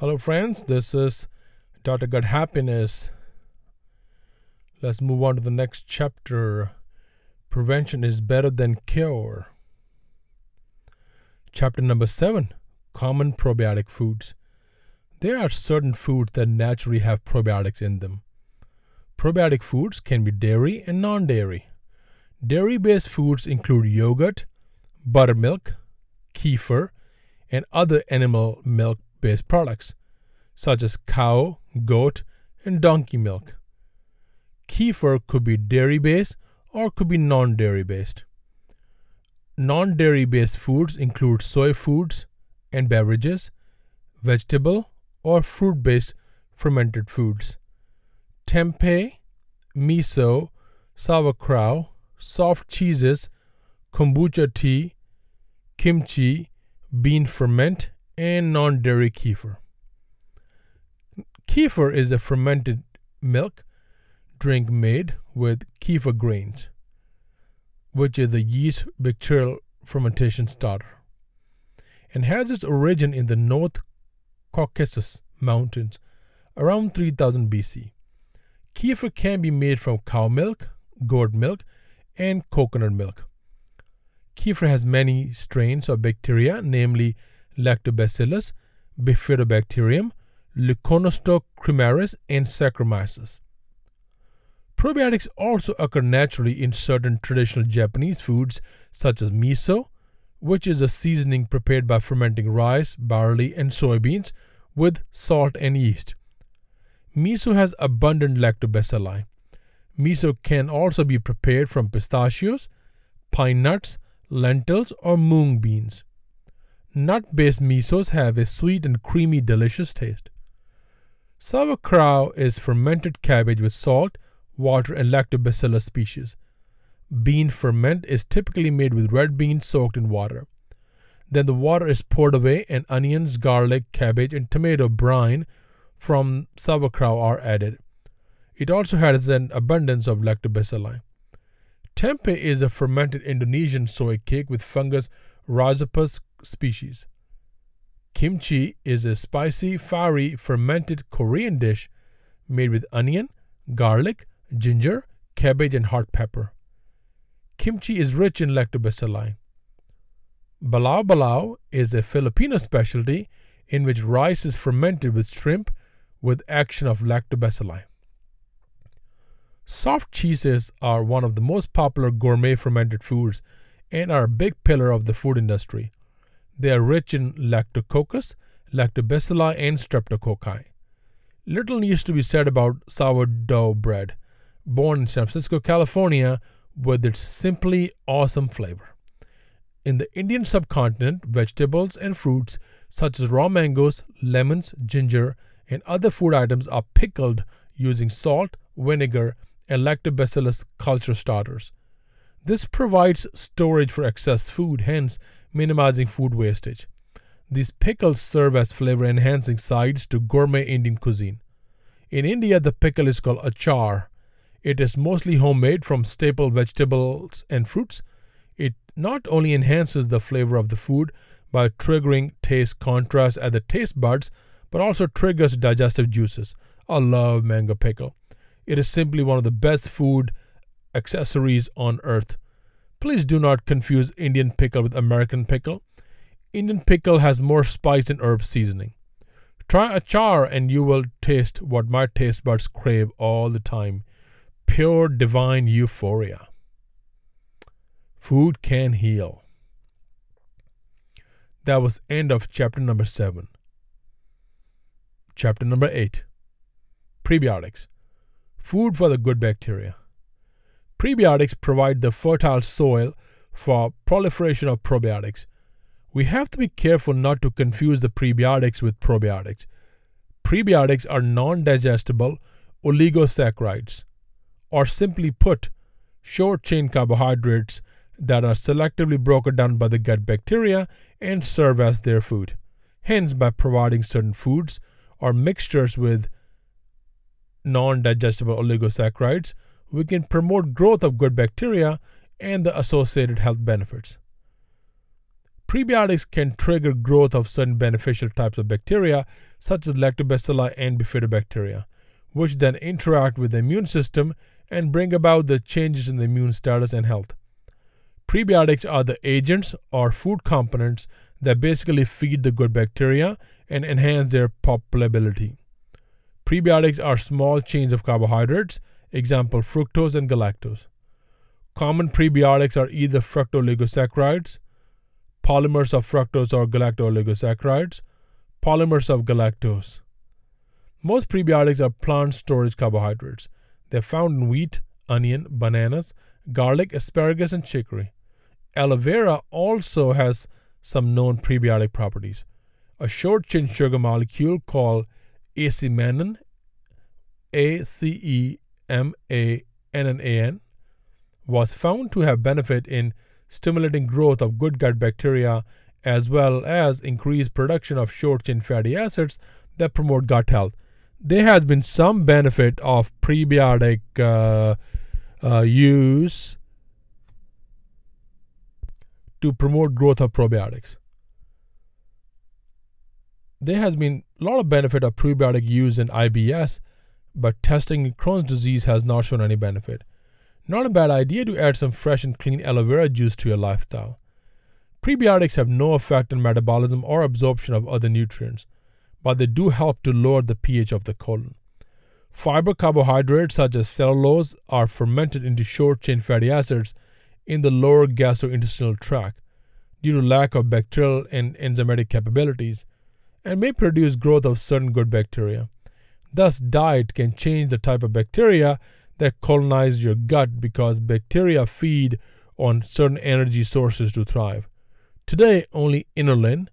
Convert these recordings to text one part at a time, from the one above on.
Hello, friends. This is Dr. Gut Happiness. Let's move on to the next chapter. Prevention is better than cure. Chapter number seven Common probiotic foods. There are certain foods that naturally have probiotics in them. Probiotic foods can be dairy and non dairy. Dairy based foods include yogurt, buttermilk, kefir, and other animal milk based products, such as cow, goat, and donkey milk. Kefir could be dairy based or could be non dairy based. Non dairy based foods include soy foods and beverages, vegetable or fruit based fermented foods. Tempeh, miso, sauerkraut, soft cheeses, kombucha tea, kimchi, bean ferment, and non dairy kefir. Kefir is a fermented milk drink made with kefir grains, which is the yeast bacterial fermentation starter, and has its origin in the North Caucasus Mountains around 3000 BC. Kefir can be made from cow milk, goat milk, and coconut milk. Kefir has many strains of bacteria, namely Lactobacillus, Bifidobacterium, Leuconostoc cremoris, and Saccharomyces. Probiotics also occur naturally in certain traditional Japanese foods such as miso, which is a seasoning prepared by fermenting rice, barley, and soybeans with salt and yeast. Miso has abundant lactobacilli. Miso can also be prepared from pistachios, pine nuts, lentils, or mung beans. Nut based misos have a sweet and creamy, delicious taste. Sauerkraut is fermented cabbage with salt, water, and lactobacillus species. Bean ferment is typically made with red beans soaked in water. Then the water is poured away, and onions, garlic, cabbage, and tomato brine from sauerkraut are added. It also has an abundance of lactobacilli. Tempeh is a fermented Indonesian soy cake with fungus Rhizopus species. Kimchi is a spicy, fiery, fermented Korean dish made with onion, garlic, ginger, cabbage, and hot pepper. Kimchi is rich in lactobacilli. Balao balao is a Filipino specialty in which rice is fermented with shrimp with action of lactobacilli. Soft cheeses are one of the most popular gourmet fermented foods and are a big pillar of the food industry. They are rich in lactococcus, lactobacilli, and streptococci. Little needs to be said about sourdough bread, born in San Francisco, California, with its simply awesome flavor. In the Indian subcontinent, vegetables and fruits such as raw mangoes, lemons, ginger, and other food items are pickled using salt, vinegar, and lactobacillus culture starters. This provides storage for excess food, hence minimizing food wastage. These pickles serve as flavor enhancing sides to gourmet Indian cuisine. In India, the pickle is called achar. It is mostly homemade from staple vegetables and fruits. It not only enhances the flavor of the food by triggering taste contrast at the taste buds, but also triggers digestive juices. I love mango pickle. It is simply one of the best food accessories on earth. Please do not confuse Indian pickle with American pickle. Indian pickle has more spice and herb seasoning. Try achar and you will taste what my taste buds crave all the time pure divine euphoria. Food can heal. That was end of chapter number 7. Chapter number 8. Prebiotics. Food for the good bacteria. Prebiotics provide the fertile soil for proliferation of probiotics. We have to be careful not to confuse the prebiotics with probiotics. Prebiotics are non digestible oligosaccharides, or simply put, short chain carbohydrates that are selectively broken down by the gut bacteria and serve as their food. Hence, by providing certain foods or mixtures with non digestible oligosaccharides, we can promote growth of good bacteria and the associated health benefits. Prebiotics can trigger growth of certain beneficial types of bacteria, such as lactobacilli and bifidobacteria, which then interact with the immune system and bring about the changes in the immune status and health. Prebiotics are the agents or food components that basically feed the good bacteria and enhance their populability. Prebiotics are small chains of carbohydrates, example fructose and galactose. Common prebiotics are either fructooligosaccharides, polymers of fructose or galactooligosaccharides, polymers of galactose. Most prebiotics are plant storage carbohydrates. They're found in wheat, onion, bananas, garlic, asparagus, and chicory. Aloe vera also has some known prebiotic properties. A short chain sugar molecule called acemannan, A C E M A N N A N, was found to have benefit in stimulating growth of good gut bacteria as well as increased production of short chain fatty acids that promote gut health. There has been some benefit of prebiotic uh, uh, use to promote growth of probiotics. There has been a lot of benefit of prebiotic use in IBS, but testing in Crohn's disease has not shown any benefit. Not a bad idea to add some fresh and clean aloe vera juice to your lifestyle. Prebiotics have no effect on metabolism or absorption of other nutrients, but they do help to lower the pH of the colon. Fiber carbohydrates such as cellulose are fermented into short chain fatty acids in the lower gastrointestinal tract due to lack of bacterial and enzymatic capabilities and may produce growth of certain good bacteria. Thus, diet can change the type of bacteria that colonize your gut because bacteria feed on certain energy sources to thrive. Today, only inulin,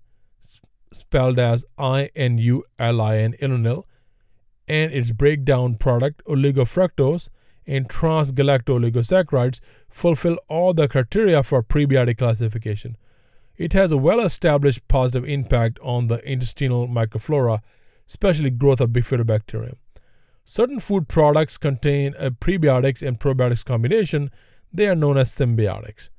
spelled as I N U L I N, inulin, and its breakdown product, oligofructose, and transgalactooligosaccharides fulfill all the criteria for prebiotic classification. It has a well established positive impact on the intestinal microflora, especially growth of bifidobacterium. Certain food products contain a prebiotics and probiotics combination. They are known as symbiotics.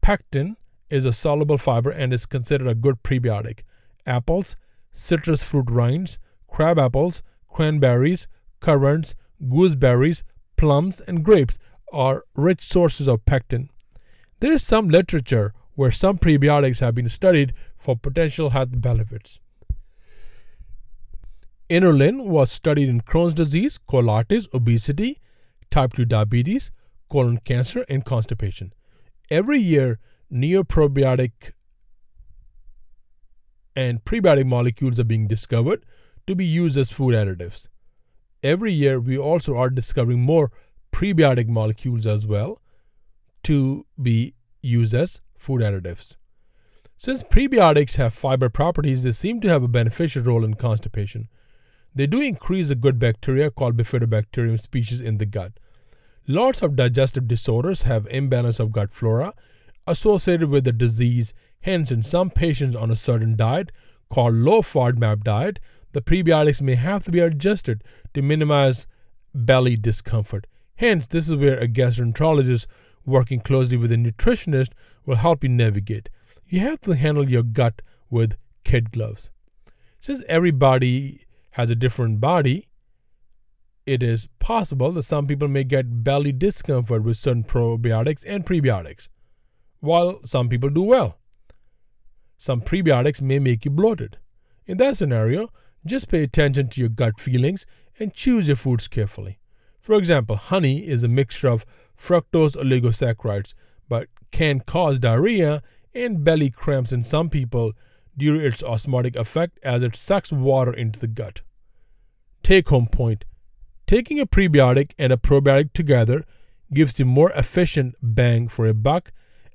Pectin is a soluble fiber and is considered a good prebiotic. Apples, citrus fruit rinds, crab apples, cranberries, currants, gooseberries, plums, and grapes are rich sources of pectin. There is some literature where some prebiotics have been studied for potential health benefits. Inulin was studied in Crohn's disease, colitis, obesity, type 2 diabetes, colon cancer, and constipation. Every year, neoprobiotic and prebiotic molecules are being discovered to be used as food additives. Every year, we also are discovering more prebiotic molecules as well to be used as food additives. Since prebiotics have fiber properties, they seem to have a beneficial role in constipation. They do increase the good bacteria called bifidobacterium species in the gut. Lots of digestive disorders have imbalance of gut flora associated with the disease. Hence, in some patients on a certain diet called low FODMAP diet, the prebiotics may have to be adjusted to minimize belly discomfort. Hence, this is where a gastroenterologist working closely with a nutritionist will help you navigate. You have to handle your gut with kid gloves. Since everybody has a different body, it is possible that some people may get belly discomfort with certain probiotics and prebiotics, while some people do well. Some prebiotics may make you bloated. In that scenario, just pay attention to your gut feelings and choose your foods carefully. For example, honey is a mixture of fructose oligosaccharides, but can cause diarrhea and belly cramps in some people due to its osmotic effect as it sucks water into the gut. Take home point taking a prebiotic and a probiotic together gives you more efficient bang for a buck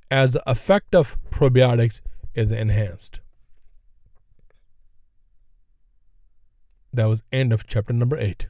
as the effect of probiotics is enhanced. That was end of chapter number 8.